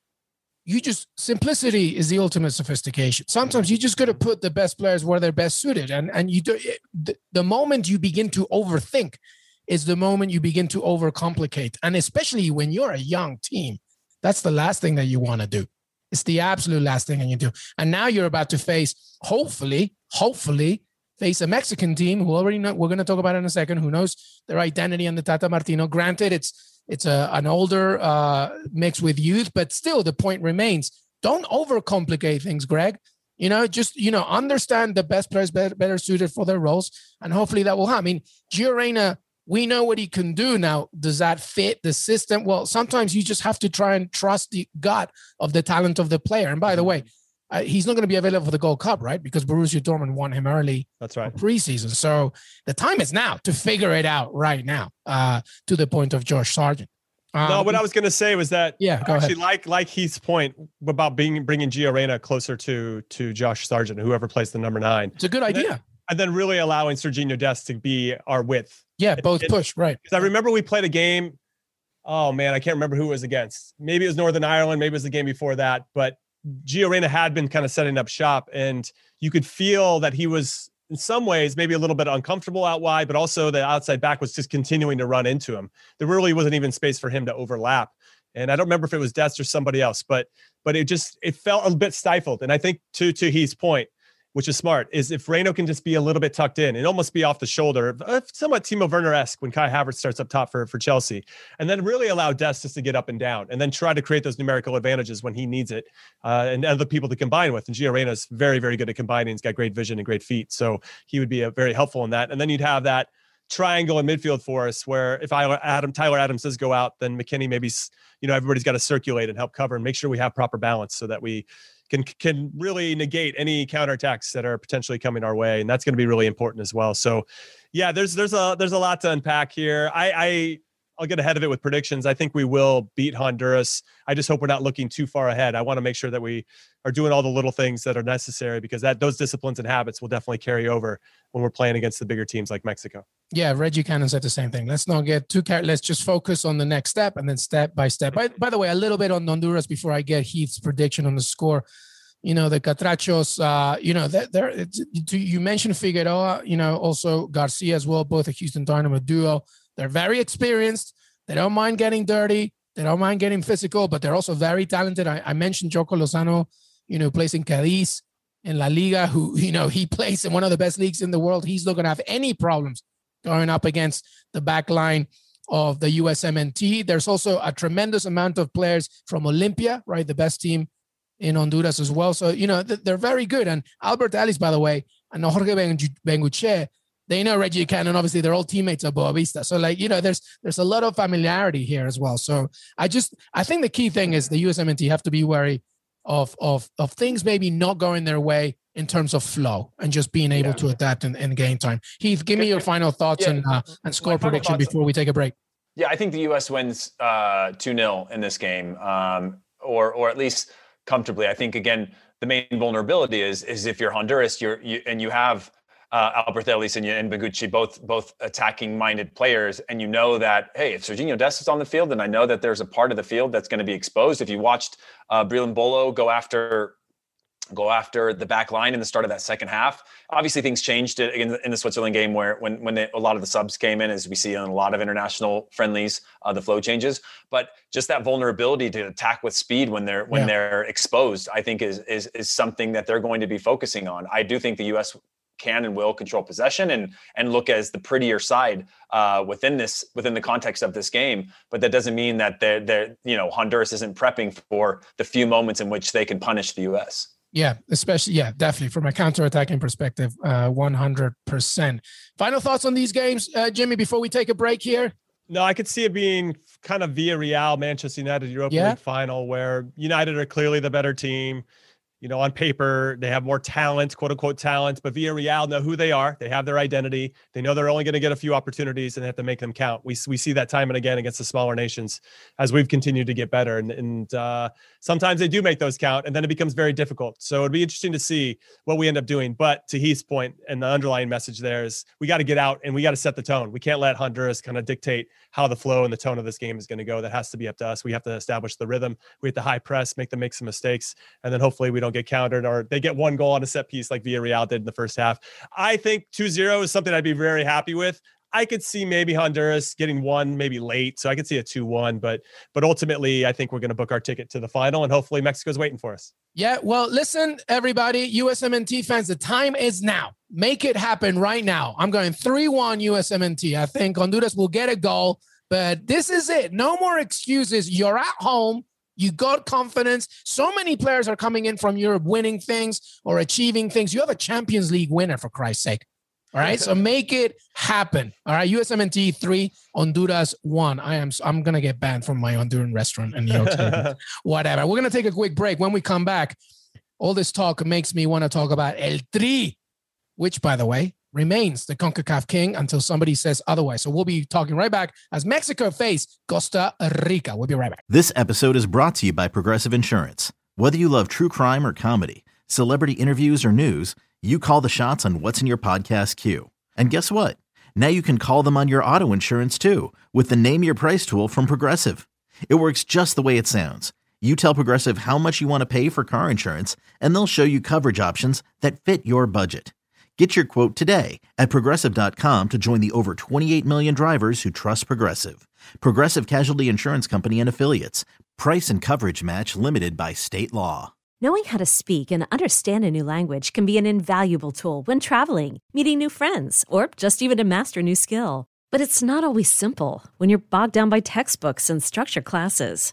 you just simplicity is the ultimate sophistication. Sometimes you just got to put the best players where they're best suited, and and you do the, the moment you begin to overthink is the moment you begin to overcomplicate, and especially when you're a young team, that's the last thing that you want to do. It's the absolute last thing that you do. And now you're about to face, hopefully, hopefully, face a Mexican team who already know we're going to talk about in a second, who knows their identity on the Tata Martino. Granted, it's it's a, an older uh, mix with youth, but still the point remains: don't overcomplicate things, Greg. You know, just you know, understand the best players better, better suited for their roles, and hopefully that will happen. I mean, Gio Reyna, we know what he can do now. Does that fit the system? Well, sometimes you just have to try and trust the gut of the talent of the player. And by the way, uh, he's not going to be available for the Gold Cup, right? Because Borussia Dortmund won him early.
That's right.
Preseason, so the time is now to figure it out right now. Uh, to the point of Josh Sargent.
Um, no, what I was going to say was that
yeah,
go actually ahead. like like Heath's point about being bringing Gio Reyna closer to to Josh Sargent, whoever plays the number nine.
It's a good idea.
And then, and then really allowing Serginho Dest to be our width.
Yeah, both push right.
Because I remember we played a game. Oh man, I can't remember who it was against. Maybe it was Northern Ireland. Maybe it was the game before that. But Gio Reyna had been kind of setting up shop, and you could feel that he was in some ways maybe a little bit uncomfortable out wide, but also the outside back was just continuing to run into him. There really wasn't even space for him to overlap. And I don't remember if it was Dest or somebody else, but but it just it felt a bit stifled. And I think to to his point, which is smart, is if Reyna can just be a little bit tucked in and almost be off the shoulder, uh, somewhat Timo Werner esque when Kai Havertz starts up top for, for Chelsea, and then really allow Dest just to get up and down and then try to create those numerical advantages when he needs it uh, and other people to combine with. And Gio is very, very good at combining. He's got great vision and great feet. So he would be a, very helpful in that. And then you'd have that triangle in midfield for us where if I Adam Tyler Adams does go out, then McKennie maybe you know everybody's got to circulate and help cover and make sure we have proper balance so that we can can really negate any counterattacks that are potentially coming our way, and that's going to be really important as well. So, yeah, there's there's a there's a lot to unpack here. I, I I'll get ahead of it with predictions. I think we will beat Honduras. I just hope we're not looking too far ahead. I want to make sure that we are doing all the little things that are necessary because that those disciplines and habits will definitely carry over when we're playing against the bigger teams like Mexico.
Yeah, Reggie Cannon said the same thing. Let's not get too. Let's just focus on the next step and then step by step. By, by the way, a little bit on Honduras before I get Heath's prediction on the score. You know, the Catrachos, uh, you know, that they're, you mentioned Figueroa, you know, also Garcia as well, both a Houston Dynamo duo. They're very experienced. They don't mind getting dirty. They don't mind getting physical, but they're also very talented. I, I mentioned Choco Lozano, you know, plays in Cadiz in La Liga, who, [laughs] you know, he plays in one of the best leagues in the world. He's not going to have any problems going up against the back line of the USMNT. There's also a tremendous amount of players from Olimpia, right? The best team in Honduras as well. So, you know, they're very good. And Albert Elis, by the way, and Jorge Benguché, they know Reggie Cannon. Obviously, they're all teammates of Boavista. So, like, you know, there's there's a lot of familiarity here as well. So I just I think the key thing is the USMNT have to be wary of of of things maybe not going their way in terms of flow and just being able yeah. to adapt in, in game time. Heath, give me your final thoughts yeah. and uh, and score prediction before we take a break.
Yeah, I think the U.S. wins uh, two uh, 0 in this game, um, or or at least comfortably. I think again the main vulnerability is is if you're Honduras, you're you, and you have uh, Albert Elis and, and Benguché, both both attacking minded players, and you know that hey, if Sergiño Dest is on the field, then I know that there's a part of the field that's going to be exposed. If you watched uh, Breel Embolo go after go after the back line in the start of that second half. Obviously, things changed in, in the Switzerland game where when when a lot of the subs came in, as we see in a lot of international friendlies, uh, the flow changes. But just that vulnerability to attack with speed when they're when yeah. they're exposed, I think is is is something that they're going to be focusing on. I do think the U.S. can and will control possession and and look as the prettier side uh, within this within the context of this game. But that doesn't mean that they're, they're you know Honduras isn't prepping for the few moments in which they can punish the U.S.
Yeah, especially yeah, definitely from a counter-attacking perspective, uh, one hundred percent. Final thoughts on these games, uh, Jimmy, before we take a break here.
No, I could see it being kind of Villarreal, Manchester United Europa yeah. League final, where United are clearly the better team you know, on paper, they have more talent, quote unquote talent, but Villarreal know who they are. They have their identity. They know they're only going to get a few opportunities and they have to make them count. We, we see that time and again against the smaller nations as we've continued to get better. And, and uh, sometimes they do make those count and then it becomes very difficult. So it'd be interesting to see what we end up doing. But to Heath's point and the underlying message there is we got to get out and we got to set the tone. We can't let Honduras kind of dictate how the flow and the tone of this game is going to go. That has to be up to us. We have to establish the rhythm. We have to high press, make them make some mistakes, and then hopefully we don't don't get countered or they get one goal on a set piece like Villarreal did in the first half. I think 2-0 is something I'd be very happy with. I could see maybe Honduras getting one maybe late, so I could see a two-one. But but ultimately, I think we're going to book our ticket to the final, and hopefully Mexico's waiting for us.
Yeah, well, listen, everybody, USMNT fans, the time is now. Make it happen right now. I'm going three-one USMNT. I think Honduras will get a goal, but this is it. No more excuses. You're at home. You got confidence. So many players are coming in from Europe winning things or achieving things. You have a Champions League winner, for Christ's sake. All right. so make it happen. All right. USMNT three, Honduras one. I am I'm gonna get banned from my Honduran restaurant in New York City. [laughs] Whatever. We're gonna take a quick break. When we come back, all this talk makes me want to talk about El Tri, which by the way, remains the CONCACAF king until somebody says otherwise. So we'll be talking right back as Mexico face Costa Rica. We'll be right back.
This episode is brought to you by Progressive Insurance. Whether you love true crime or comedy, celebrity interviews or news, you call the shots on what's in your podcast queue. And guess what? Now you can call them on your auto insurance too with the Name Your Price tool from Progressive. It works just the way it sounds. You tell Progressive how much you want to pay for car insurance, and they'll show you coverage options that fit your budget. Get your quote today at progressive.com to join the over 28 million drivers who trust Progressive. Progressive Casualty Insurance Company and Affiliates. Price and coverage match limited by state law.
Knowing how to speak and understand a new language can be an invaluable tool when traveling, meeting new friends, or just even to master a new skill. But it's not always simple when you're bogged down by textbooks and structure classes.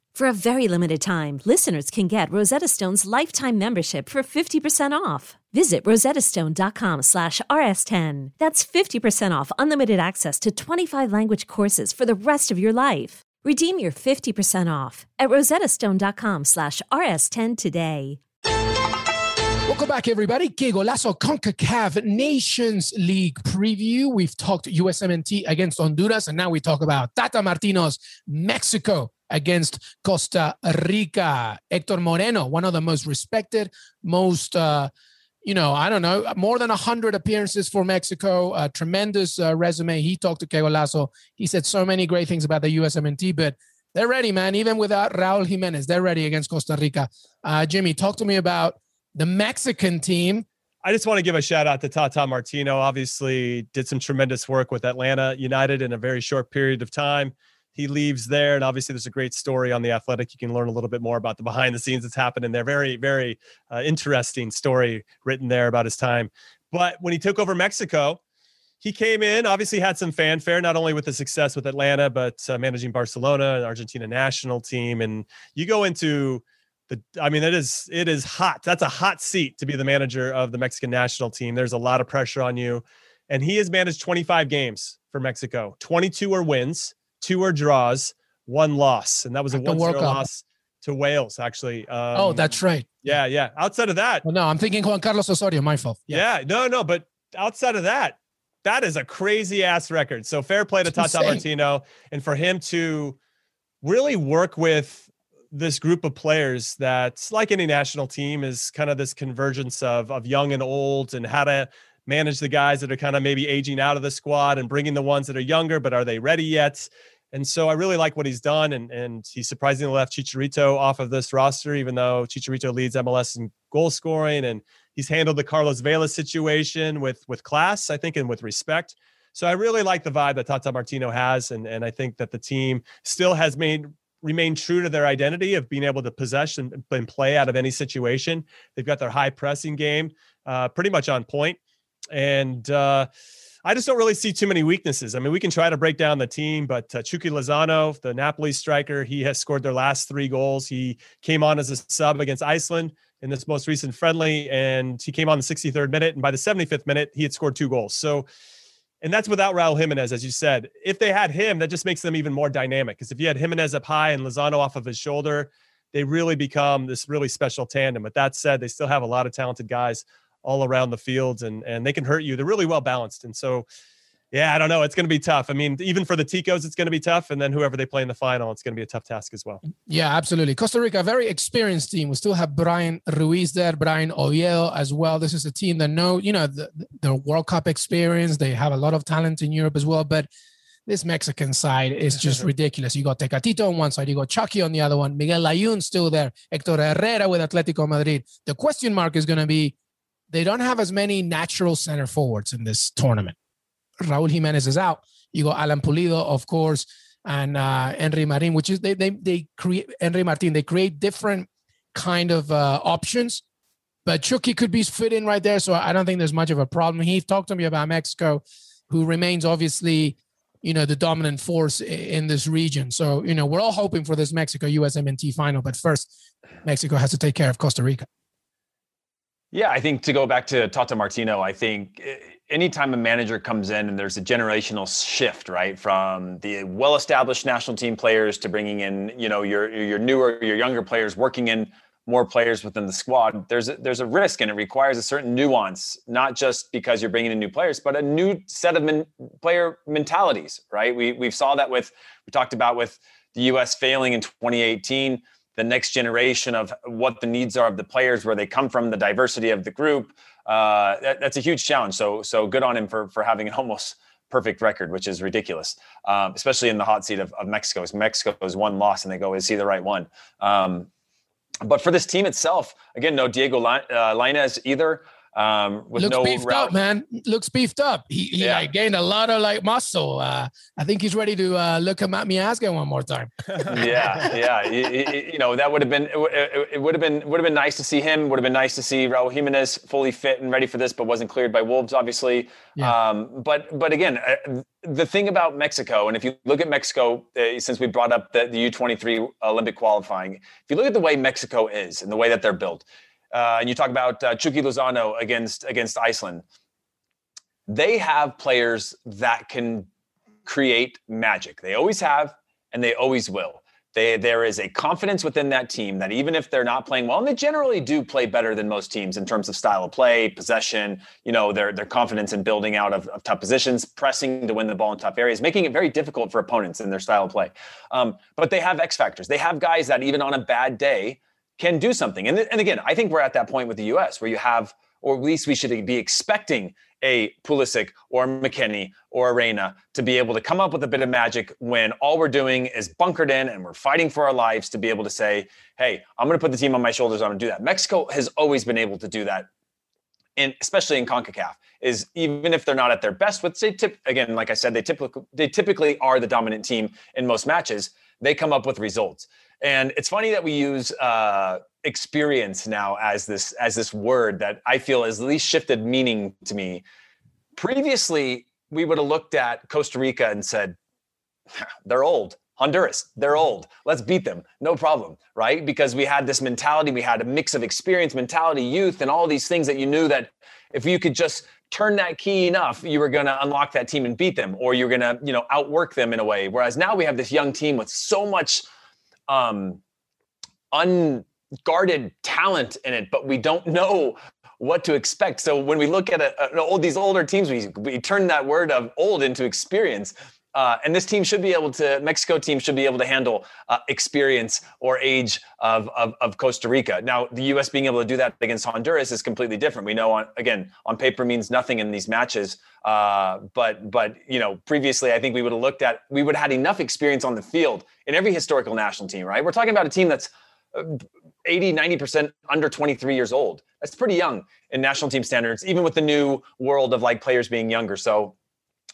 For a very limited time, listeners can get Rosetta Stone's lifetime membership for 50% off. Visit rosettastone.com slash rs10. That's 50% off unlimited access to 25 language courses for the rest of your life. Redeem your 50% off at rosettastone.com slash rs10 today.
Welcome back, everybody. Que Golazo CONCACAF Nations League preview. We've talked USMNT against Honduras, and now we talk about Tata Martino's Mexico against Costa Rica. Hector Moreno, one of the most respected, most uh, you know, I don't know, more than 100 appearances for Mexico, a tremendous uh, resume. He talked to Que Lasso. He said so many great things about the USMNT, but they're ready, man. Even without Raul Jimenez, they're ready against Costa Rica. Uh, Jimmy, talk to me about the Mexican team.
I just want to give a shout out to Tata Martino. Obviously, did some tremendous work with Atlanta United in a very short period of time he leaves there and obviously there's a great story on the athletic. You can learn a little bit more about the behind the scenes that's happened there. Very very uh, interesting story written there about his time. But when he took over mexico he came in obviously had some fanfare not only with the success with atlanta but uh, managing barcelona and argentina national team and you go into the i mean it is it is hot. That's a hot seat to be the manager of the mexican national team. There's a lot of pressure on you. And he has managed 25 games for mexico 22 are wins two are draws, one loss, and that was a one zero loss to Wales. Actually,
um, oh, that's right.
Yeah, yeah. Outside of that,
well, no, I'm thinking Juan Carlos Osorio. My fault.
Yeah. yeah, no, no, but outside of that, that is a crazy ass record. So fair play to Tata Martino, and for him to really work with this group of players that's like any national team is kind of this convergence of of young and old and how to manage the guys that are kind of maybe aging out of the squad and bringing the ones that are younger but are they ready yet and so I really like what he's done. And, and he surprisingly left Chicharito off of this roster, even though Chicharito leads MLS in goal scoring. And he's handled the Carlos Vela situation with, with class, I think, and with respect. So I really like the vibe that Tata Martino has. And, and I think that the team still has made remained true to their identity of being able to possess and, and play out of any situation. They've got their high pressing game uh, pretty much on point. And, uh, I just don't really see too many weaknesses. I mean, we can try to break down the team, but uh, Chucky Lozano, the Napoli striker, he has scored their last three goals. He came on as a sub against Iceland in this most recent friendly, and he came on the 63rd minute. And by the 75th minute, he had scored two goals. So, and that's without Raul Jimenez, as you said. If they had him, that just makes them even more dynamic. Because if you had Jimenez up high and Lozano off of his shoulder, they really become this really special tandem. But that said, they still have a lot of talented guys all around the fields and and they can hurt you. They're really well balanced. And so yeah, I don't know. It's going to be tough. I mean, even for the Ticos, it's going to be tough. And then whoever they play in the final, it's going to be a tough task as well.
Mm, yeah, absolutely. Costa Rica, very experienced team. We still have Brian Ruiz there, Brian Oviedo as well. This is a team that know, you know, the, the World Cup experience. They have a lot of talent in Europe as well. But this Mexican side is just [laughs] ridiculous. You got Tecatito on one side, you got Chucky on the other one, Miguel Layun still there, Hector Herrera with Atletico Madrid. The question mark is going to be they don't have as many natural center forwards in this tournament. Raul Jimenez is out. You go Alan Pulido, of course, and uh, Henry Martin, which is they they they create Henry Martin. They create different kind of uh, options, but Chucky could be fit in right there. So I don't think there's much of a problem. He talked to me about Mexico, who remains obviously, you know, the dominant force in this region. So you know, we're all hoping for this Mexico USMNT final, but first, Mexico has to take care of Costa Rica.
Yeah, I think to go back to Tata Martino, I think eh, anytime a manager comes in and there's a generational shift, right, from the well-established national team players to bringing in, you know, your your newer, your younger players, working in more players within the squad, there's a, there's a risk and it requires a certain nuance, not just because you're bringing in new players, but a new set of men, player mentalities, right? We we saw that with we talked about with the U.S. failing in 2018 the next generation of what the needs are of the players, where they come from, the diversity of the group. Uh, that, that's a huge challenge. So so good on him for for having an [laughs] almost perfect record, which is ridiculous, um, especially in the hot seat of, of Mexico. Mexico's one loss, and they go, "Is he the right one?" Um, but for this team itself, again, no Diego uh, Lainez either. Um, with
looks
no
beefed
route.
up, man. Looks beefed up. He, he
Yeah.
like gained a lot of like muscle. Uh, I think he's ready to uh, look him at Miazga one more time. [laughs]
yeah, yeah. You, you- you know that would have been it, it- it would have been would have been nice to see him. Would have been nice to see Raul Jimenez fully fit and ready for this, but wasn't cleared by Wolves, obviously.
Yeah.
Um, but but again, uh, the thing about Mexico, and if you look at Mexico, uh, since we brought up the, the U23 Olympic qualifying, if you look at the way Mexico is and the way that they're built, uh, and you talk about uh, Chucky Lozano against against Iceland, they have players that can create magic. They always have, and they always will. They, there is a confidence within that team that even if they're not playing well, and they generally do play better than most teams in terms of style of play, possession, you know, their their confidence in building out of, of tough positions, pressing to win the ball in tough areas, making it very difficult for opponents in their style of play. Um, but they have X factors. They have guys that even on a bad day can do something. And, and again, I think we're at that point with the US where you have, or at least we should be expecting a Pulisic or McKennie or Reyna to be able to come up with a bit of magic when all we're doing is bunkered in and we're fighting for our lives to be able to say, hey, I'm going to put the team on my shoulders. I'm going to do that. Mexico has always been able to do that. And especially in CONCACAF, is even if they're not at their best, which they tip again, like I said, they typically they typically are the dominant team in most matches. They come up with results, and it's funny that we use uh, experience now as this as this word that I feel has at least shifted meaning to me. Previously, we would have looked at Costa Rica and said, they're old. Honduras, they're old. Let's beat them. No problem, right? Because we had this mentality, we had a mix of experience, mentality, youth, and all these things that you knew that if you could just turn that key enough, you were going to unlock that team and beat them, or you're going to, you know, outwork them in a way. Whereas now we have this young team with so much um, unguarded talent in it, but we don't know what to expect. So when we look at a, a, these older teams, we, we turn that word of old into experience. Uh, and this team should be able to, Mexico team should be able to handle uh, experience or age of, of, of Costa Rica. Now, the U.S. being able to do that against Honduras is completely different. We know, on again, on paper means nothing in these matches. Uh, but but you know, previously, I think we would have looked at, we would have had enough experience on the field in every historical national team, right? We're talking about a team that's uh, 80, 90% under 23 years old. That's pretty young in national team standards, even with the new world of like players being younger. So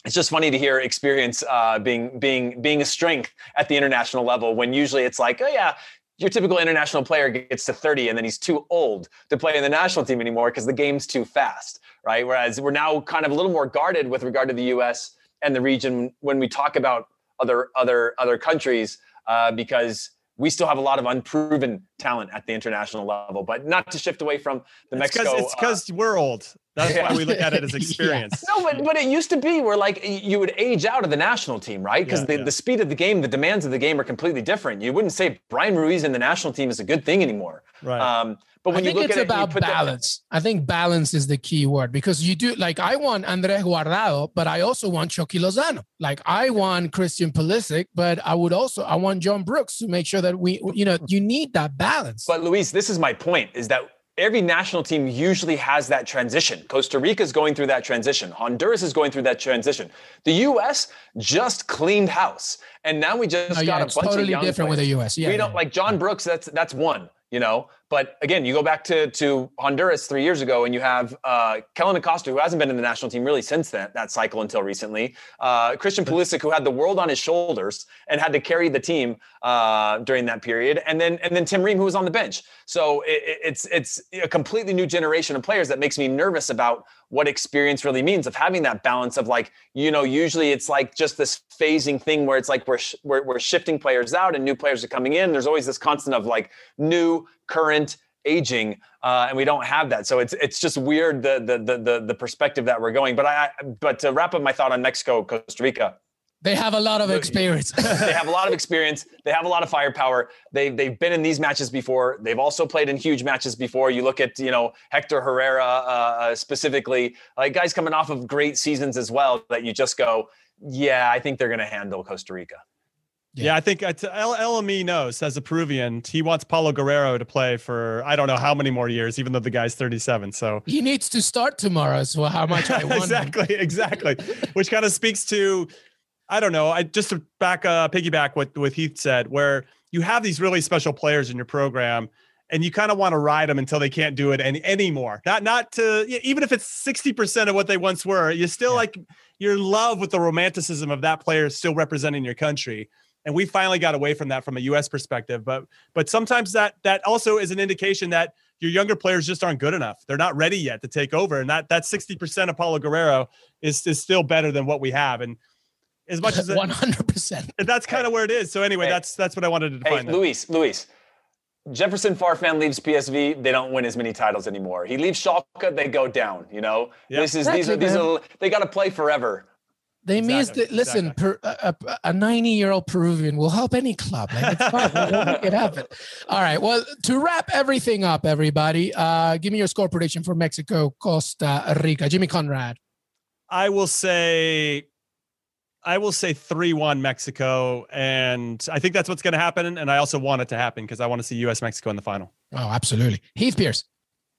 it's just funny to hear experience uh, being being being a strength at the international level when usually it's like, oh yeah, your typical international player gets to 30 and then he's too old to play in the national team anymore because the game's too fast, right? Whereas we're now kind of a little more guarded with regard to the U.S. and the region when we talk about other other other countries uh, because we still have a lot of unproven talent at the international level. But not to shift away from the
It's
Mexico.
because it's because we're old. That's
Yeah.
why we look at it as [laughs]
Yeah.
experience.
No, but but it used to be where like you would age out of the national team, right? Because
Yeah,
the,
yeah.
the speed of the game, the demands of the game are completely different. You wouldn't say Brian Ruiz in the national team is a good thing anymore.
Right.
Um, but when
I
you
think
look
it's
at
about
that-
balance. I think balance is the key word because you do like I want Andres Guardado, but I also want Chucky Lozano. Like I want Christian Pulisic, but I would also I want John Brooks to make sure that we, you know, you need that balance.
But Luis, this is my point: is that every national team usually has that transition. Costa Rica is going through that transition. Honduras is going through that transition. The U.S. just cleaned house, and now we just
Oh,
got
yeah,
a bunch
totally
of young
different with the U.S. Yeah,
we don't
yeah.
like John Brooks. That's that's one, you know. But again, you go back to to Honduras three years ago, and you have uh, Kellyn Acosta, who hasn't been in the national team really since that that cycle until recently. Uh, Christian Pulisic, who had the world on his shoulders and had to carry the team uh, during that period, and then and then Tim Ream, who was on the bench. So it, it- it's it's a completely new generation of players that makes me nervous about what experience really means of having that balance of like you know usually it's like just this phasing thing where it's like we're sh- we're, we're shifting players out and new players are coming in there's always this constant of like new current aging uh, and we don't have that so it's it's just weird the the the the, perspective that we're going but I I- but to wrap up my thought on Mexico Costa Rica
they have a lot of experience. [laughs]
they have a lot of experience. They have a lot of firepower. They they've been in these matches before. They've also played in huge matches before. You look at you know Hector Herrera uh, specifically, like guys coming off of great seasons as well. That you just go, yeah, I think they're going to handle Costa Rica.
Yeah, yeah I think uh, LME knows as a Peruvian, he wants Paolo Guerrero to play for I don't know how many more years, even though the guy's 37. So
he needs to start tomorrow. So how much I [laughs] want
exactly, exactly, which kind of speaks to I don't know. I just to back uh, piggyback what what Heath said, where you have these really special players in your program and you kind of want to ride them until they can't do it any anymore. Not not to even if it's 60% of what they once were, you still yeah. like you're in love with the romanticism of that player still representing your country. And we finally got away from that from a US perspective. But but sometimes that that also is an indication that your younger players just aren't good enough. They're not ready yet to take over. And that that 60% of Paolo Guerrero is, is still better than what we have. And as much as [laughs]
100%.
That's kind of where it is. So anyway, hey, that's that's what I wanted to define.
Hey, Luis, Luis, Jefferson Farfan leaves PSV, they don't win as many titles anymore. He leaves Schalke, they go down. You know, yep. this is exactly, these are these are they got to play forever.
They exactly, means that listen, exactly. per, a, 90 year old Peruvian will help any club. Like it's fine. we'll make it happen. [laughs] All right. Well, to wrap everything up, everybody, uh, give me your score prediction for Mexico, Costa Rica. Jimmy Conrad.
I will say I will say 3 1 Mexico. And I think that's what's going to happen. And I also want it to happen because I want to see US Mexico in the final.
Oh, absolutely. Heath Pearce.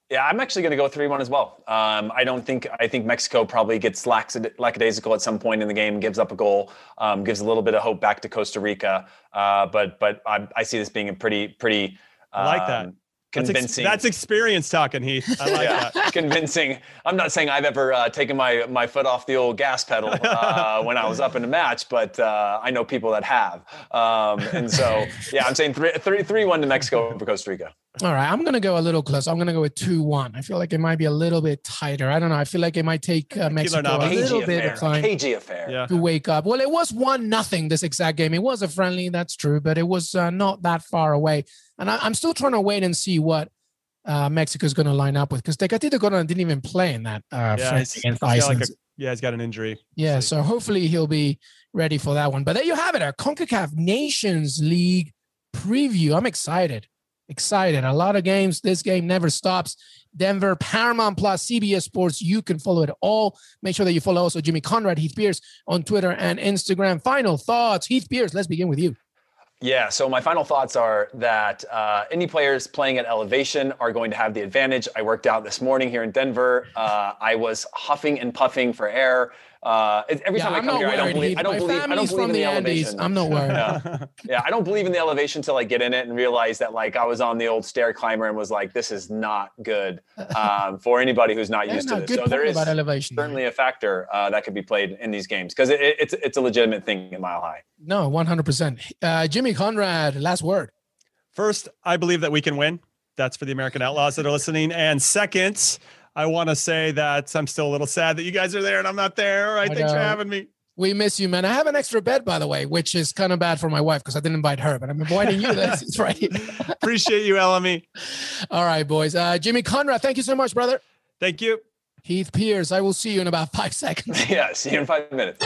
Yeah, I'm actually going to go 3 1 as well. Um, I don't think, I think Mexico probably gets lax, lackadaisical at some point in the game, gives up a goal, um, gives a little bit of hope back to Costa Rica. Uh, but but I, I, see this being a pretty, pretty.
Um, I like that. Um,
convincing.
That's, ex- that's, experience talking, Heath. I like yeah,
that. [laughs] convincing. I'm not saying I've ever uh, taken my my foot off the old gas pedal uh, [laughs] when I was up in a match, but uh, I know people that have. Um, and so, yeah, I'm saying three, three, three one to Mexico for Costa Rica.
All right, I'm gonna go a little close. I'm gonna go with two one. I feel like it might be a little bit tighter. I don't know. I feel like it might take uh, Mexico a little bit of time
KG affair. Yeah.
to wake up. Well, it was one nothing this exact game. It was a friendly, that's true, but it was uh, not that far away. And I, am still trying to wait and see what uh, Mexico is going to line up with because Tecatito Corona didn't even play in that uh, yeah, against Iceland. Like a,
yeah, he's got an injury.
Yeah, so hopefully he'll be ready for that one. But there you have it, our CONCACAF Nations League preview. I'm excited excited. A lot of games. This game never stops. Denver, Paramount Plus, CBS Sports. You can follow it all. Make sure that you follow also Jimmy Conrad, Heath Pearce on Twitter and Instagram. Final thoughts, Heath Pearce. Let's begin with you.
Yeah, so my final thoughts are that uh, any players playing at elevation are going to have the advantage. I worked out this morning here in Denver. Uh, I was huffing and puffing for air. Uh, every yeah, time I come here, I don't believe. I don't believe. I don't believe in the, the elevation.
I'm not worried.
Yeah. [laughs] yeah, I don't believe in the elevation until I get in it and realize that like I was on the old stair climber and was like, this is not good um, for anybody who's not used to this. So there is elevation, certainly a factor uh, that could be played in these games because it, it's it's a legitimate thing in Mile High.
No, 100. Uh, percent Jimmy Conrad, last word.
First, I believe that we can win. That's for the American Outlaws that are listening. And second, I want to say that I'm still a little sad that you guys are there and I'm not there. All right, thanks for having me.
We miss you, man. I have an extra bed, by the way, which is kind of bad for my wife because I didn't invite her, but I'm inviting you. That's [laughs] right.
Appreciate you, LME. [laughs]
All right, boys. Uh, Jimmy Conrad, thank you so much, brother.
Thank you.
Heath Pearce, I will see you in about five seconds. [laughs]
yeah, see you in five minutes.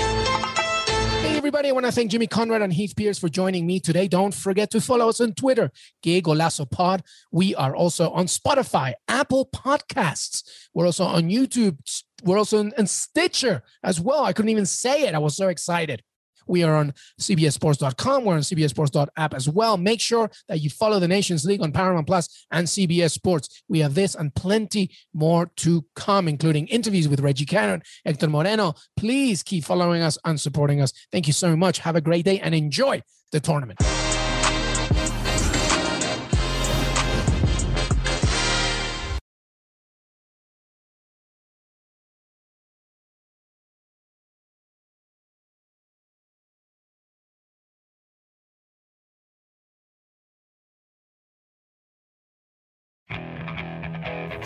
Hey, everybody. I want to thank Jimmy Conrad and Heath Pearce for joining me today. Don't forget to follow us on Twitter, Que Golazo Pod. We are also on Spotify, Apple Podcasts. We're also on YouTube. We're also in Stitcher as well. I couldn't even say it. I was so excited. We are on CBSSports.com. We're on CBSSports.app as well. Make sure that you follow the Nations League on Paramount Plus and CBS Sports. We have this and plenty more to come, including interviews with Reggie Cannon, Hector Moreno. Please keep following us and supporting us. Thank you so much. Have a great day and enjoy the tournament.